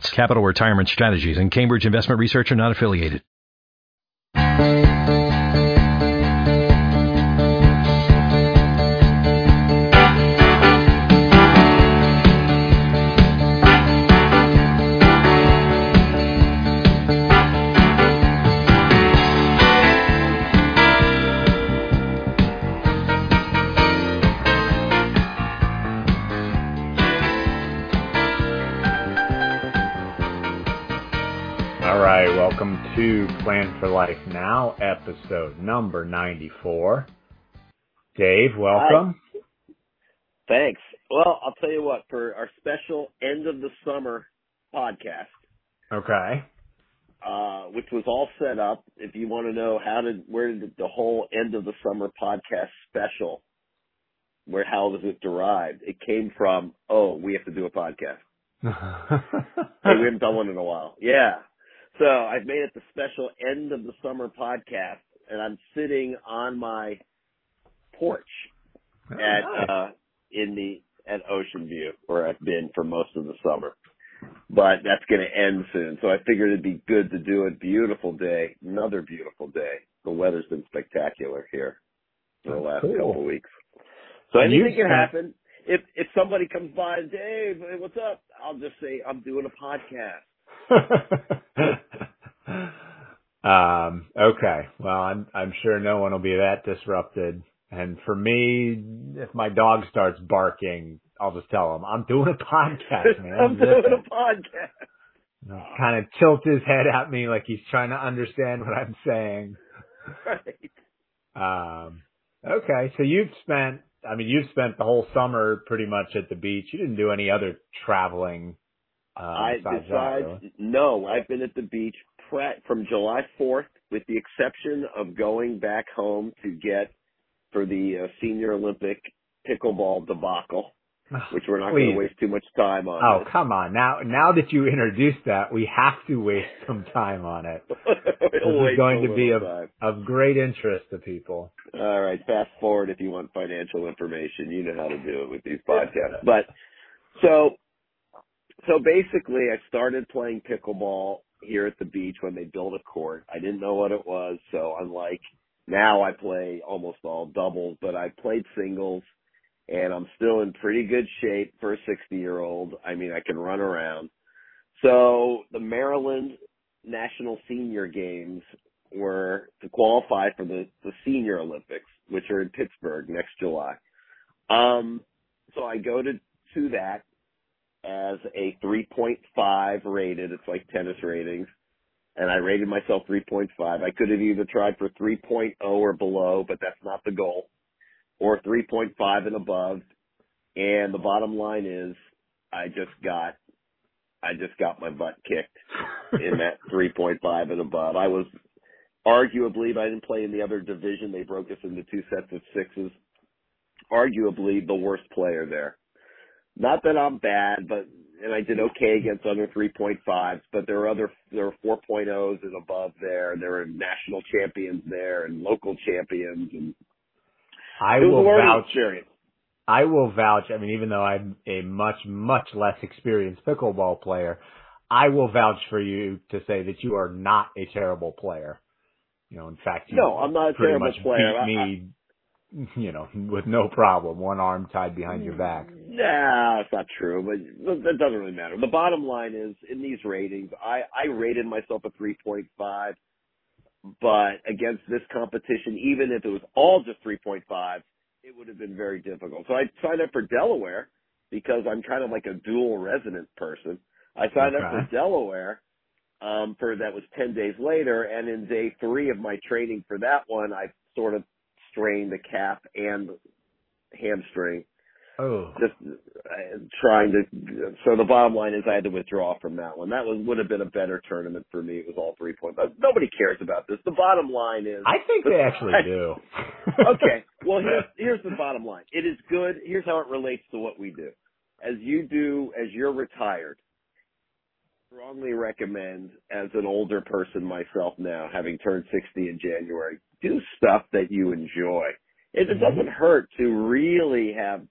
Capital Retirement Strategies and Cambridge Investment Research are not affiliated. Welcome to Plan for Life Now, episode number 94. Dave, welcome. Thanks. Well, I'll tell you what, for our special end of the summer podcast, Okay. uh, which was all set up, if you want to know how did, where did the whole end of the summer podcast special, where, how was it derived? It came from, oh, we have to do a podcast. Hey, we haven't done one in a while. Yeah. So I've made it the special end of the summer podcast, and I'm sitting on my porch at uh in the at Ocean View where I've been for most of the summer. But that's going to end soon, so I figured it'd be good to do a beautiful day, another beautiful day. The weather's been spectacular here for the Oh, last cool. couple of weeks. So And anything can happen. If if somebody comes by and Dave, hey, what's up? I'll just say I'm doing a podcast. um, okay. Well, I'm, I'm sure no one will be that disrupted. And for me, if my dog starts barking, I'll just tell him, I'm doing a podcast, man. I'm doing a podcast. kind of tilt his head at me like he's trying to understand what I'm saying. Right. Um, okay, so you've spent, I mean, you've spent the whole summer pretty much at the beach. You didn't do any other traveling. Uh, I besides, besides that, really. no, I've been at the beach pre- from July 4th, with the exception of going back home to get for the uh, Senior Olympic pickleball debacle, which we're not going to waste too much time on. Oh, come on. Now, now that you introduced that, we have to waste some time on it. This is going to be of, time. of great interest to people. All right, fast forward if you want financial information. You know how to do it with these podcasts. But so so basically I started playing pickleball here at the beach when they built a court. I didn't know what it was, so unlike now I play almost all doubles, but I played singles and I'm still in pretty good shape for a 60 year old. I mean, I can run around. So the Maryland National Senior Games were to qualify for the, the Senior Olympics, which are in Pittsburgh next July. Um, so I go to, to that as a 3.5 rated. It's like tennis ratings. And I rated myself 3.5. I could have either tried for 3.0 or below, but that's not the goal. Or 3.5 and above. And the bottom line is I just got, I just got my butt kicked in that 3.5 and above. I was arguably, but I didn't play in the other division. They broke us into two sets of sixes. Arguably the worst player there. Not that I'm bad, but and I did okay against under 3.5s, but there are other there are 4.0s and above there. There are national champions there and local champions, and I will vouch. experience. I will vouch. I mean, even though I'm a much, much less experienced pickleball player, I will vouch for you to say that you are not a terrible player. You know, in fact, you No, I'm not a terrible much player. Beat me, you know, with no problem, one arm tied behind your back. Nah, it's not true, but that doesn't really matter. The bottom line is, in these ratings, I, I rated myself a 3.5, but against this competition, even if it was all just 3.5, it would have been very difficult. So I signed up for Delaware because I'm kind of like a dual resident person. I signed up for Delaware um, for that was 10 days later, and in day three of my training for that one, I sort of strained the calf and hamstring. Oh. Just uh, trying to. So the bottom line is, I had to withdraw from that one. That was would have been a better tournament for me. It was all three point. But nobody cares about this. The bottom line is. I think they actually do. okay. Well, here's here's the bottom line. It is good. Here's how it relates to what we do. As you do, as you're retired, strongly recommend as an older person myself now, having turned 60 in January, do stuff that you enjoy. It, it doesn't hurt to really have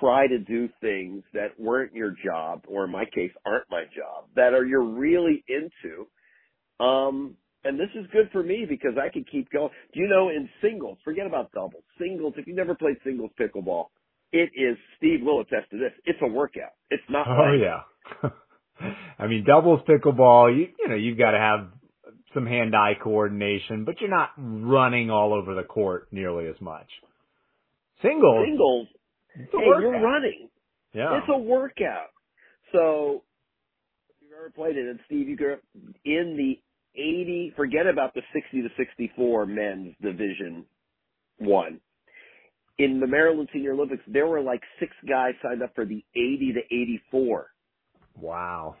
try to do things that weren't your job, or in my case, aren't my job, that are you're really into. Um, and this is good for me because I can keep going. Do you know in singles, forget about doubles, singles, if you've never played singles pickleball, it is, Steve will attest to this, it's a workout. It's not Oh like, yeah. I mean, doubles pickleball, you you know, you've got to have some hand-eye coordination, but you're not running all over the court nearly as much. Singles, singles, hey, you're running. Yeah. It's a workout. So, if you've ever played it, and Steve, you grew up in the 80, forget about the 60 to 64 men's division one. In the Maryland Senior Olympics, there were like six guys signed up for the 80 to 84 wow.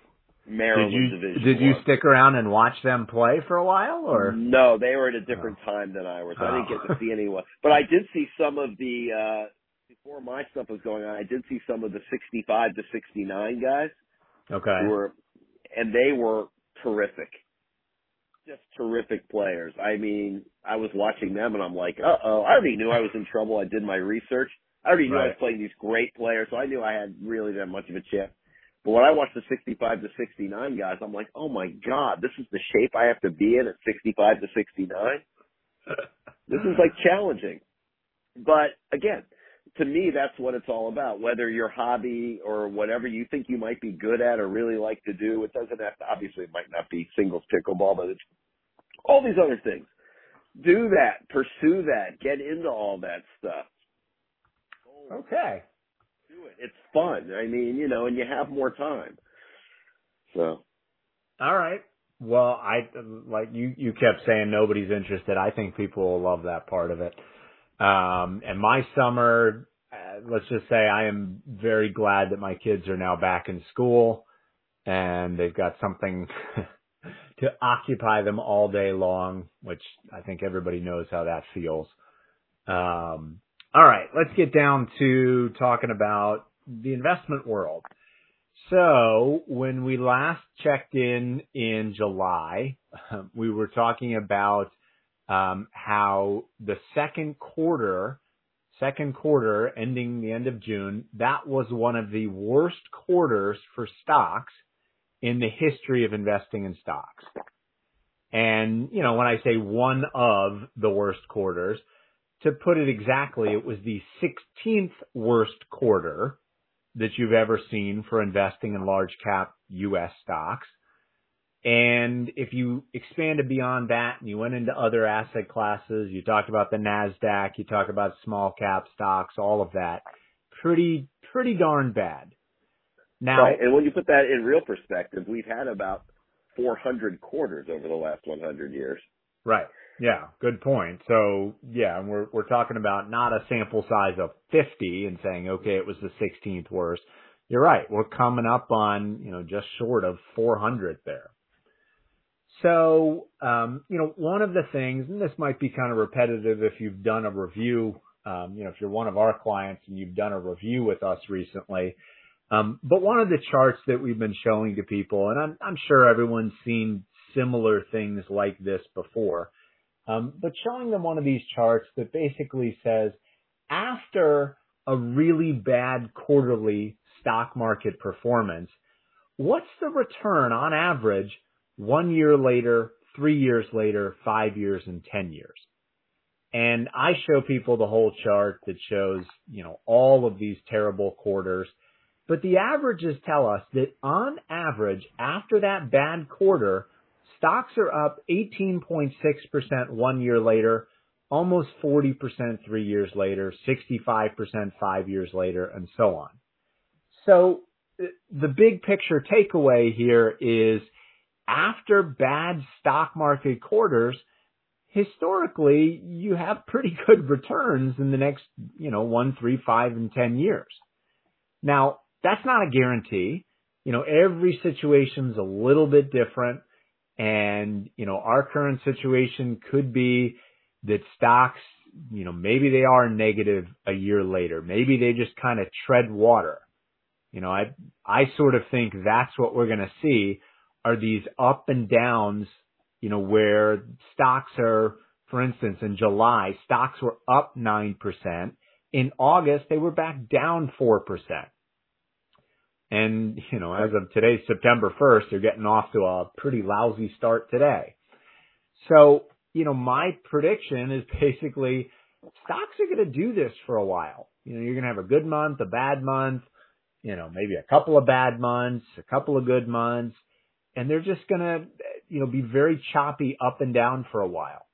Maryland Did you division. did you one. stick around and watch them play for a while or? No, they were at a different time than I was. I didn't Oh. get to see anyone, but I did see some of the uh before my stuff was going on. I did see some of the 65 to 69 guys Okay. were, and they were terrific, just terrific players. I mean, I was watching them and I'm like, uh oh, I already knew I was in trouble. I did my research. I already knew I was playing these great players, so I knew I had really that much of a chance. But when I watch the 65 to 69 guys, I'm like, oh my god, this is the shape I have to be in at 65 to 69. This is like challenging. But again, to me, that's what it's all about. Whether your hobby or whatever you think you might be good at or really like to do, it doesn't have to, obviously it might not be singles pickleball, but it's all these other things. Do that. Pursue that. Get into all that stuff. Okay. It. It's fun. I mean, you know, and you have more time. So. All right. Well, I like you. You kept saying nobody's interested. I think people will love that part of it. Um, and my summer, uh, let's just say, I am very glad that my kids are now back in school, and they've got something to occupy them all day long. Which I think everybody knows how that feels. Um, all right, let's get down to talking about the investment world. So when we last checked in in July, we were talking about um, how the second quarter, second quarter ending the end of June, that was one of the worst quarters for stocks in the history of investing in stocks. And, you know, when I say one of the worst quarters, to put it exactly, it was the 16th worst quarter that you've ever seen for investing in large cap US stocks. And if you expanded beyond that and you went into other asset classes, you talked about the NASDAQ, you talk about small cap stocks, all of that, pretty, pretty darn bad. Now, Right. And when you put that in real perspective, we've had about 400 quarters over the last 100 years. Right. Yeah, good point. So yeah, and we're we're talking about not a sample size of 50 and saying okay, it was the 16th worst. You're right. We're coming up on, you know, just short of 400 there. So, um, you know, one of the things, and this might be kind of repetitive if you've done a review, um, you know, if you're one of our clients and you've done a review with us recently, um, but one of the charts that we've been showing to people, and I'm, I'm sure everyone's seen similar things like this before, um, but showing them one of these charts that basically says after a really bad quarterly stock market performance, what's the return on average one year later, three years later, five years, and 10 years? And I show people the whole chart that shows, you know, all of these terrible quarters. But the averages tell us that on average, after that bad quarter, stocks are up 18.6% one year later, almost 40% three years later, 65% five years later, and so on. So uh, the big picture takeaway here is after bad stock market quarters, historically you have pretty good returns in the next, you know, one, three, five, and 10 years. Now, that's not a guarantee. You know, every situation's a little bit different. And, you know, our current situation could be that stocks, you know, maybe they are negative a year later. Maybe they just kind of tread water. You know, I, I sort of think that's what we're going to see are these up and downs, you know, where stocks are, for instance, in July, stocks were up 9%. In August, they were back down 4%. And, you know, as of today, September 1st, they're getting off to a pretty lousy start today. So, you know, my prediction is basically stocks are going to do this for a while. You know, you're going to have a good month, a bad month, you know, maybe a couple of bad months, a couple of good months, and they're just going to, you know, be very choppy up and down for a while.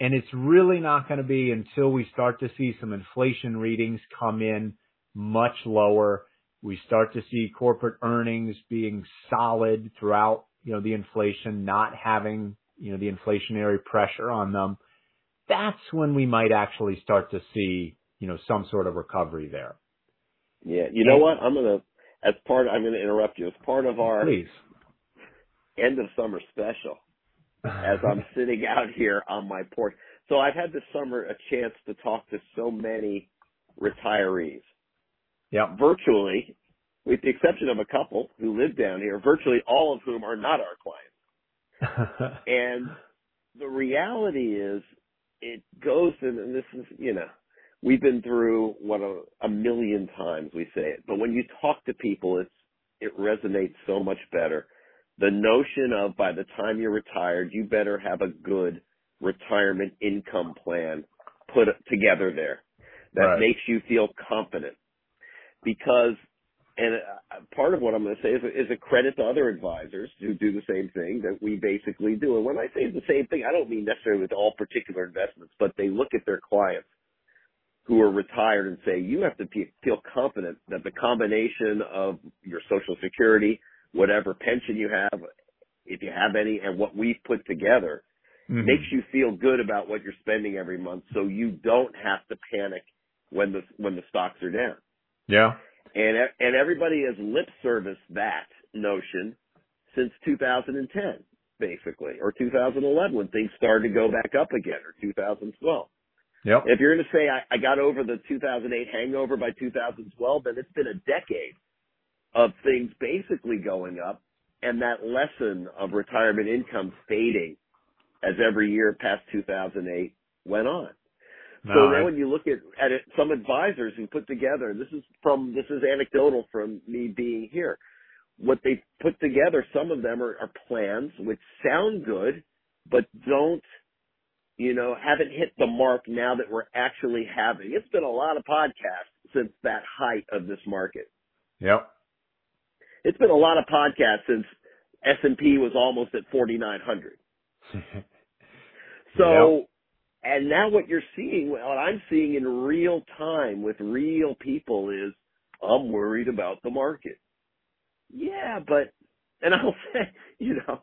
And it's really not going to be until we start to see some inflation readings come in much lower we start to see corporate earnings being solid throughout, you know, the inflation, not having, you know, the inflationary pressure on them. That's when we might actually start to see, you know, some sort of recovery there. Yeah. You know what? I'm going to, as part, I'm going to interrupt you. As part of our Please. end of summer special, as I'm sitting out here on my porch. So I've had this summer a chance to talk to so many retirees yeah. virtually, with the exception of a couple who live down here, virtually all of whom are not our clients. and the reality is it goes and, and this is, you know, we've been through what a, a million times we say it, but when you talk to people, it's, it resonates so much better. The notion of by the time you're retired, you better have a good retirement income plan put together there that Right. makes you feel confident because and uh, part of what I'm going to say is, is a credit to other advisors who do the same thing that we basically do. And when I say the same thing, I don't mean necessarily with all particular investments, but they look at their clients who are retired and say, you have to feel confident that the combination of your social security, whatever pension you have, if you have any, and what we've put together Mhm. makes you feel good about what you're spending every month so you don't have to panic when the, when the stocks are down yeah. and and everybody has lip serviced that notion since 2010, basically, or 2011 when things started to go back up again, or 2012. Yep. If you're going to say I, I got over the 2008 hangover by 2012, then it's been a decade of things basically going up, and that lesson of retirement income fading as every year past 2008 went on. No, So when you look at, at it, some advisors who put together, and this is from, this is anecdotal from me being here, what they put together, some of them are, are plans which sound good, but don't, you know, haven't hit the mark now that we're actually having. It's been a lot of podcasts since that height of this market. Yep. It's been a lot of podcasts since S&P was almost at 4,900. So, and now what you're seeing, what I'm seeing in real time with real people is, I'm worried about the market. Yeah, but, and I'll say, you know,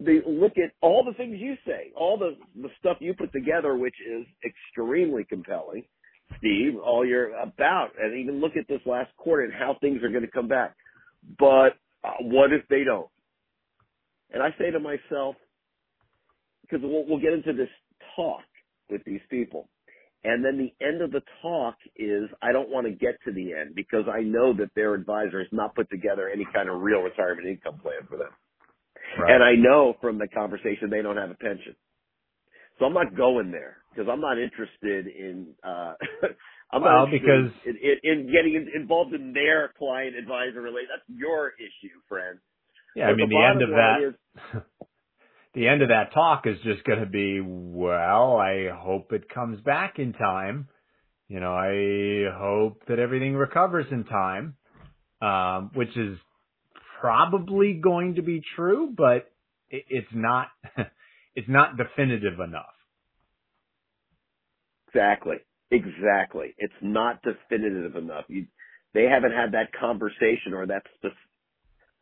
they look at all the things you say, all the, the stuff you put together, which is extremely compelling. Steve, all you're about, and even look at this last quarter and how things are going to come back. But uh, what if they don't? And I say to myself, because we'll, we'll get into this talk with these people. And then the end of the talk is I don't want to get to the end because I know that their advisor has not put together any kind of real retirement income plan for them. Right. And I know from the conversation they don't have a pension. So I'm not going there because I'm not interested in, uh, I'm Well, not because- in, in, in getting involved in their client advisor relate. That's your issue, friend. yeah, I mean, the the end of that, is- the end of that talk is just going to be, well, I hope it comes back in time. You know, I hope that everything recovers in time, um, which is probably going to be true, but it, it's not, it's not definitive enough. Exactly. Exactly. It's not definitive enough. You, they haven't had that conversation or that, spec,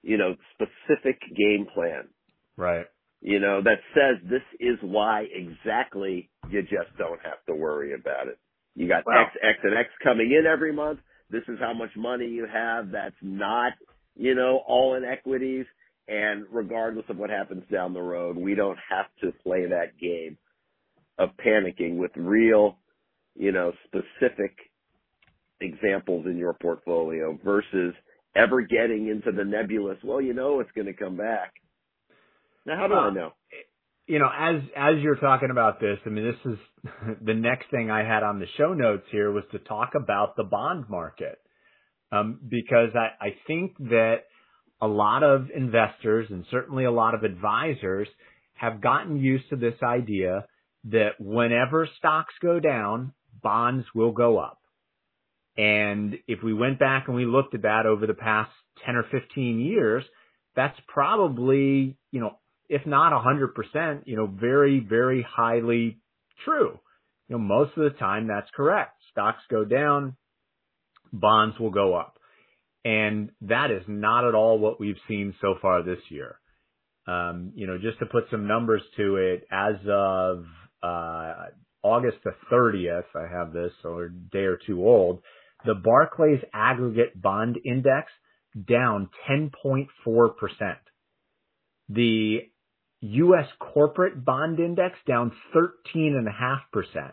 you know, specific game plan. Right. You know, that says this is why exactly you just don't have to worry about it. You got Well- X, X, and X coming in every month. This is how much money you have that's not, you know, all in equities. And regardless of what happens down the road, we don't have to play that game of panicking with real, you know, specific examples in your portfolio versus ever getting into the nebulous, well, you know, it's going to come back. Now, how do I know? you know, as as you're talking about this, I mean, this is the next thing I had on the show notes here was to talk about the bond market, um, because I, I think that a lot of investors and certainly a lot of advisors have gotten used to this idea that whenever stocks go down, bonds will go up. And if we went back and we looked at that over the past 10 or 15 years, that's probably, you know, if not 100%, you know, very, very highly true. You know, most of the time that's correct. Stocks go down, bonds will go up. And that is not at all what we've seen so far this year. Um, you know, just to put some numbers to it, as of uh, August the 30th, I have this, or a day or two old, the Barclays Aggregate Bond Index down 10.4%. The U.S. Corporate Bond Index down 13.5%.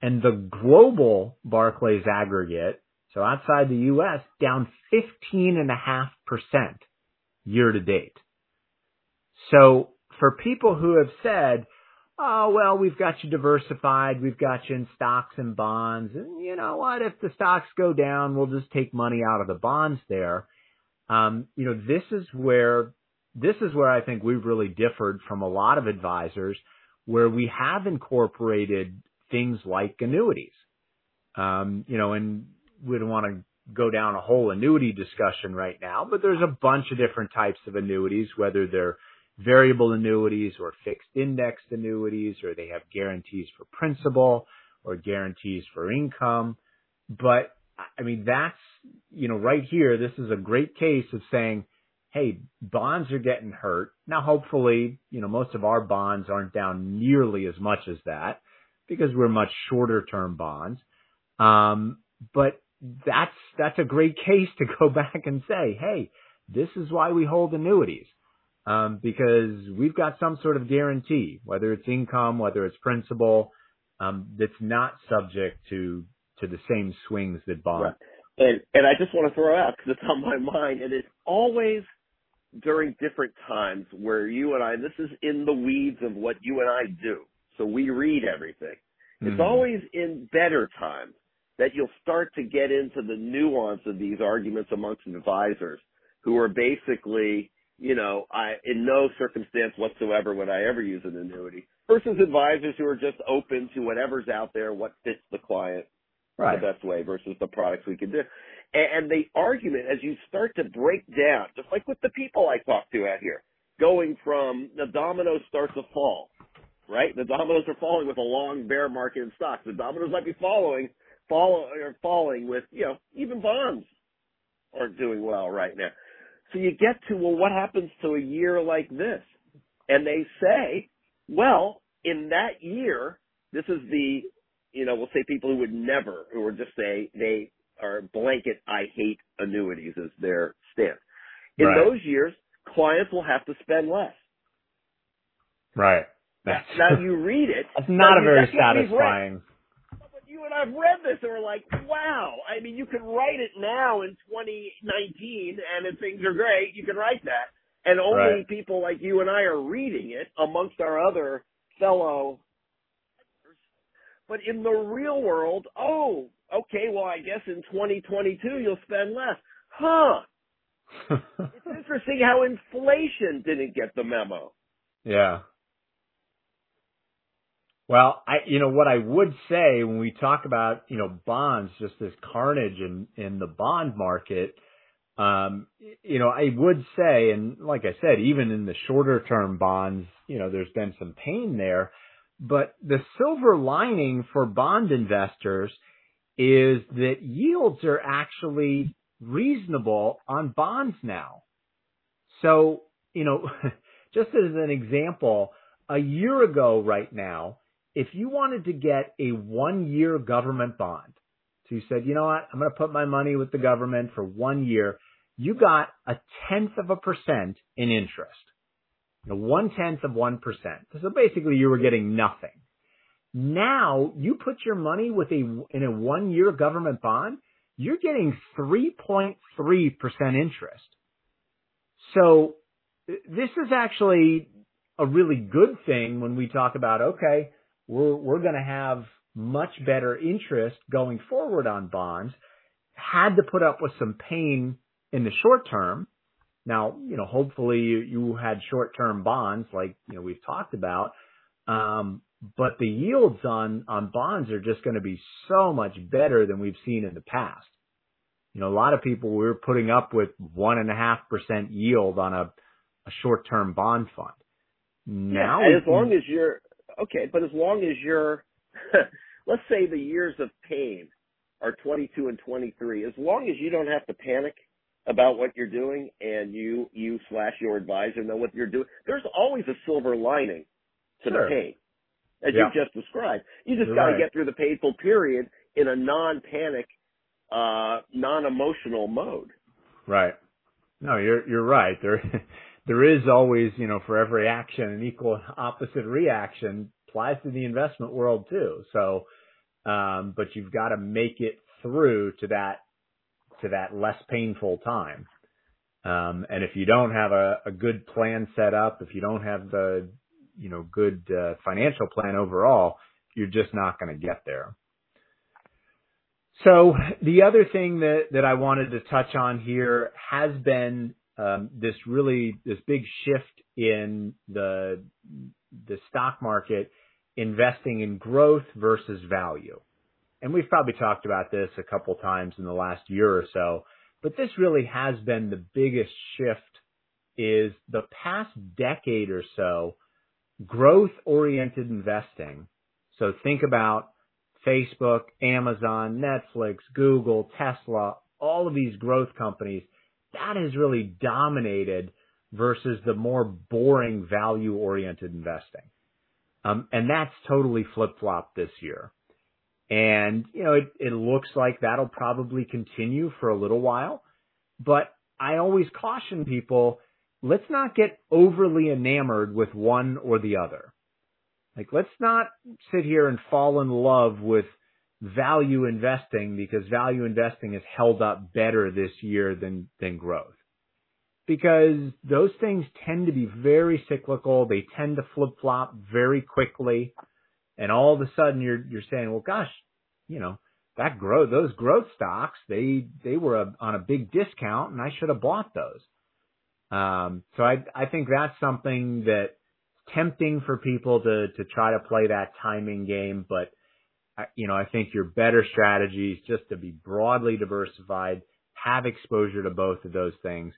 And the global Barclays Aggregate, so outside the U.S., down 15.5% year to date. So for people who have said, oh, well, we've got you diversified, we've got you in stocks and bonds, and you know what, if the stocks go down, we'll just take money out of the bonds there. Um, you know, this is where, this is where I think we've really differed from a lot of advisors where we have incorporated things like annuities. Um, you know, and we don't want to go down a whole annuity discussion right now, but there's a bunch of different types of annuities, whether they're variable annuities or fixed indexed annuities, or they have guarantees for principal or guarantees for income. But I mean, that's, you know, right here, this is a great case of saying, Hey, bonds are getting hurt. Now, hopefully, you know, most of our bonds aren't down nearly as much as that because we're much shorter term bonds. Um, but that's, that's a great case to go back and say, Hey, this is why we hold annuities um, because we've got some sort of guarantee, whether it's income, whether it's principal, um, that's not subject to to the same swings that bonds. Right. And and I just want to throw out because it's on my mind, and it's always during different times where you and I, this is in the weeds of what you and I do. So we read everything. It's Mhm. always in better times that you'll start to get into the nuance of these arguments amongst advisors who are basically, you know, I, in no circumstance whatsoever would I ever use an annuity versus advisors who are just open to whatever's out there, what fits the client right. the best way versus the products we can do. And, the argument, as you start to break down, just like with the people I talk to out here, going from the dominoes start to fall, right? The dominoes are falling with a long bear market in stocks. The dominoes might be following, follow, or falling with, you know, even bonds aren't doing well right now. So you get to, well, what happens to a year like this? And they say, well, in that year, this is the you know, we'll say people who would never, who would just say they are blanket, I hate annuities as their stance. In Right. those years, clients will have to spend less. Right. Now, That's, now you read it. that's not a very that's what we've read. satisfying. But you and I've read this and we're like, wow. I mean, you can write it now in 2019 and if things are great, you can write that. And only Right. people like you and I are reading it amongst our other fellow. But in the real world, oh, okay, well, I guess in 2022 you'll spend less. Huh. It's interesting how inflation didn't get the memo. yeah. Well, I, you know, what I would say when we talk about, you know, bonds, just this carnage in, in the bond market, um, you know, I would say, and like I said, even in the shorter term bonds, you know, there's been some pain there, but the silver lining for bond investors is that yields are actually reasonable on bonds now. So, you know, just as an example, a year ago right now, if you wanted to get a one year government bond, so you said, you know what, I'm going to put my money with the government for one year, you got a tenth of a percent in interest. You know, one tenth of one percent. So basically you were getting nothing. Now you put your money with a, in a one year government bond, you're getting 3.3% interest. So this is actually a really good thing when we talk about, okay, we're, we're going to have much better interest going forward on bonds. Had to put up with some pain in the short term. Now, you know, hopefully you, you had short term bonds like, you know, we've talked about. Um, but the yields on, on bonds are just going to be so much better than we've seen in the past. You know, a lot of people we were putting up with one and a half percent yield on a, a short term bond fund. Now, yeah, as long as you're okay, but as long as you're, let's say the years of pain are 22 and 23, as long as you don't have to panic about what you're doing and you you slash your advisor know what you're doing, there's always a silver lining to sure. the pain as yeah. you just described. You just got to right. get through the painful period in a non-panic, uh, non-emotional mode. Right. No, you're you're right. There there is always, you know, for every action an equal opposite reaction applies to the investment world too. So um but you've got to make it through to that to that less painful time. Um, and if you don't have a, a good plan set up, if you don't have the you know, good uh, financial plan overall, you're just not going to get there. So the other thing that, that I wanted to touch on here has been um, this really this big shift in the the stock market investing in growth versus value. And we've probably talked about this a couple times in the last year or so, but this really has been the biggest shift is the past decade or so growth oriented investing. So think about Facebook, Amazon, Netflix, Google, Tesla, all of these growth companies. That has really dominated versus the more boring value oriented investing. Um, and that's totally flip flopped this year. And, you know, it, it looks like that'll probably continue for a little while, but I always caution people let's not get overly enamored with one or the other. Like, let's not sit here and fall in love with value investing because value investing has held up better this year than, than growth. Because those things tend to be very cyclical. They tend to flip flop very quickly. And all of a sudden you're, you're saying, well, gosh, you know, that growth, those growth stocks, they, they were a, on a big discount and I should have bought those. Um, so I, I think that's something that tempting for people to, to try to play that timing game. But, you know, I think your better strategy is just to be broadly diversified, have exposure to both of those things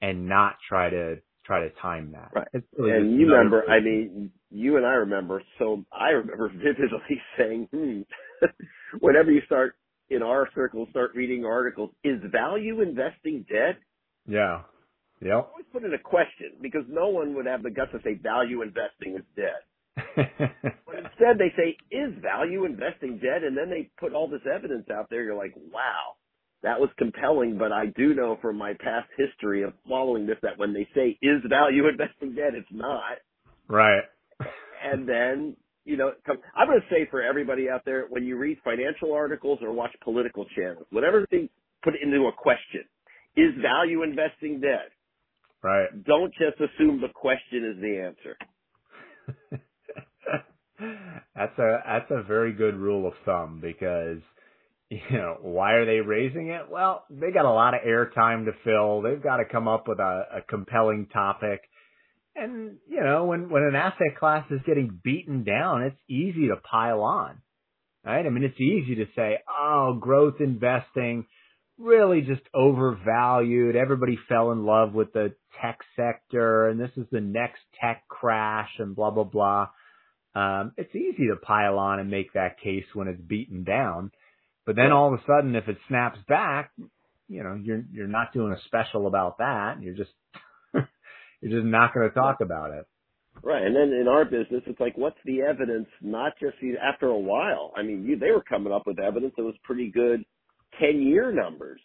and not try to, try to time that. Right. Really and you remember, I mean, you and I remember, so I remember vividly saying, hmm, whenever you start in our circle, start reading articles, is value investing dead? Yeah. Yeah. Always put in a question because no one would have the guts to say value investing is dead. but instead they say, is value investing dead? And then they put all this evidence out there. You're like, wow, that was compelling. But I do know from my past history of following this that when they say, is value investing dead? It's not. Right. and then, you know, I'm going to say for everybody out there, when you read financial articles or watch political channels, whatever they put into a question, is value investing dead? Right. Don't just assume the question is the answer. that's a that's a very good rule of thumb because you know why are they raising it? Well, they got a lot of airtime to fill. They've got to come up with a, a compelling topic. And you know when when an asset class is getting beaten down, it's easy to pile on. Right? I mean, it's easy to say, "Oh, growth investing." Really just overvalued. Everybody fell in love with the tech sector and this is the next tech crash and blah, blah, blah. Um, it's easy to pile on and make that case when it's beaten down. But then all of a sudden, if it snaps back, you know, you're, you're not doing a special about that. You're just, you're just not going to talk about it. Right. And then in our business, it's like, what's the evidence? Not just the, after a while. I mean, you, they were coming up with evidence that was pretty good 10 year numbers.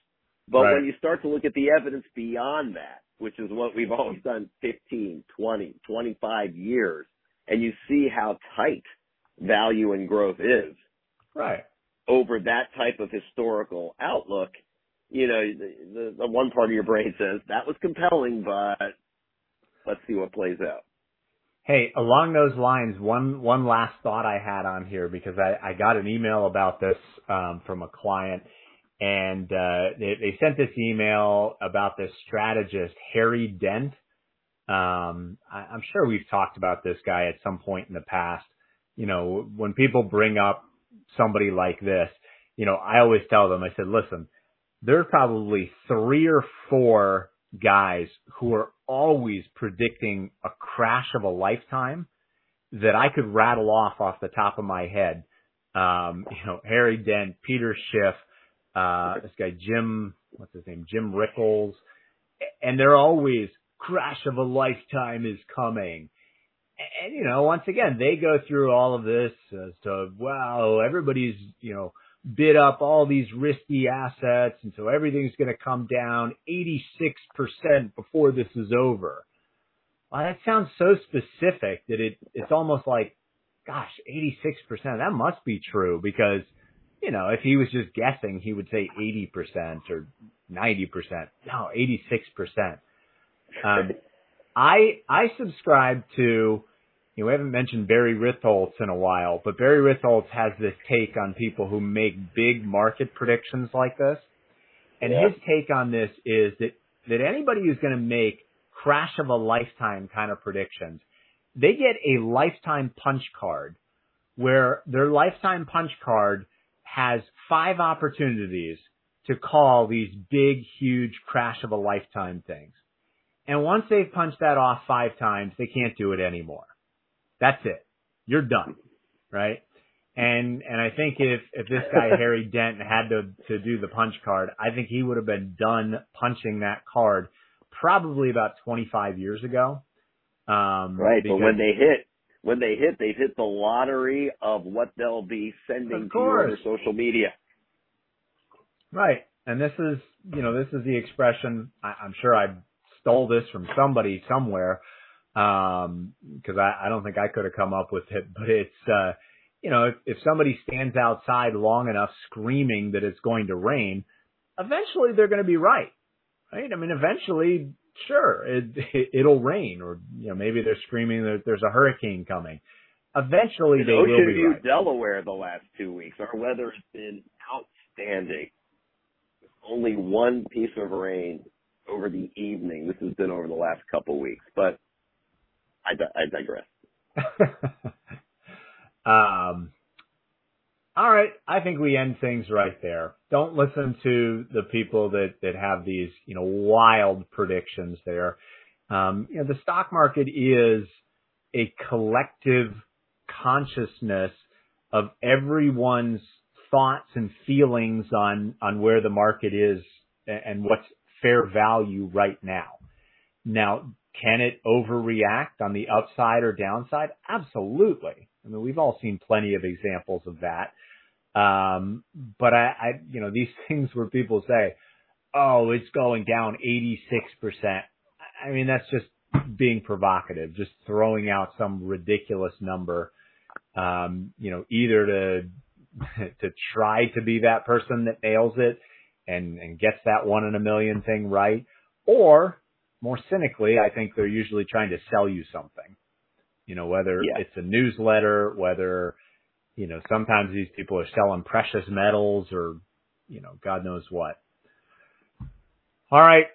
But Right. when you start to look at the evidence beyond that, which is what we've always done 15, 20, 25 years, and you see how tight value and growth is Right. over that type of historical outlook, you know, the, the, the one part of your brain says that was compelling, but let's see what plays out. Hey, along those lines, one one last thought I had on here because I, I got an email about this um, from a client, and uh, they, they sent this email about this strategist Harry Dent. Um, I, I'm sure we've talked about this guy at some point in the past. You know, when people bring up somebody like this, you know, I always tell them, I said, listen, there's probably three or four guys who are always predicting a crash of a lifetime that I could rattle off off the top of my head. Um, you know, Harry Dent, Peter Schiff, uh, this guy Jim, what's his name, Jim Rickles, and they're always crash of a lifetime is coming. And, you know, once again, they go through all of this as to, wow, everybody's, you know, bid up all these risky assets and so everything's going to come down 86% before this is over. Well, that sounds so specific that it, it's almost like, gosh, 86%, that must be true because, you know, if he was just guessing, he would say 80% or 90%. No, 86%. Um, I, I subscribe to, you know, we haven't mentioned Barry Ritholtz in a while, but Barry Ritholtz has this take on people who make big market predictions like this. And Yeah. his take on this is that, that anybody who's going to make crash of a lifetime kind of predictions, they get a lifetime punch card where their lifetime punch card has five opportunities to call these big, huge crash of a lifetime things. And once they've punched that off five times, they can't do it anymore. That's it. You're done. Right? And and I think if if this guy Harry Dent had to to do the punch card, I think he would have been done punching that card probably about 25 years ago. Um Right. But when they hit, when they hit, they've hit the lottery of what they'll be sending to you social media. Right. And this is, you know, this is the expression, I, I'm sure I stole this from somebody somewhere, um, cause I, I don't think I could have come up with it, but it's, uh, you know, if, if somebody stands outside long enough screaming that it's going to rain, eventually they're going to be right. Right. I mean, eventually, sure, it, it, it'll rain or, you know, maybe they're screaming that there's a hurricane coming. Eventually In they will Ocean be View, right. Delaware, the last two weeks, our weather has been outstanding. Only one piece of rain over the evening. This has been over the last couple weeks, but I, di- I digress. um, all right. I think we end things right there. Don't listen to the people that, that have these, you know, wild predictions there. Um, you know, the stock market is a collective consciousness of everyone's thoughts and feelings on, on where the market is and and what's fair value right now. Now, can it overreact on the upside or downside? Absolutely. I mean, we've all seen plenty of examples of that. Um, but I, I, you know, these things where people say, "Oh, it's going down 86%." I mean, that's just being provocative, just throwing out some ridiculous number. Um, you know, either to to try to be that person that nails it and and gets that one in a million thing right, or more cynically, I think they're usually trying to sell you something. You know, whether Yeah. it's a newsletter, whether, you know, sometimes these people are selling precious metals or, you know, God knows what. All right.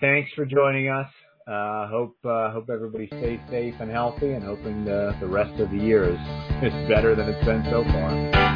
Thanks for joining us. Uh, hope, uh, hope everybody stays safe and healthy and hoping the, the rest of the year is, is better than it's been so far.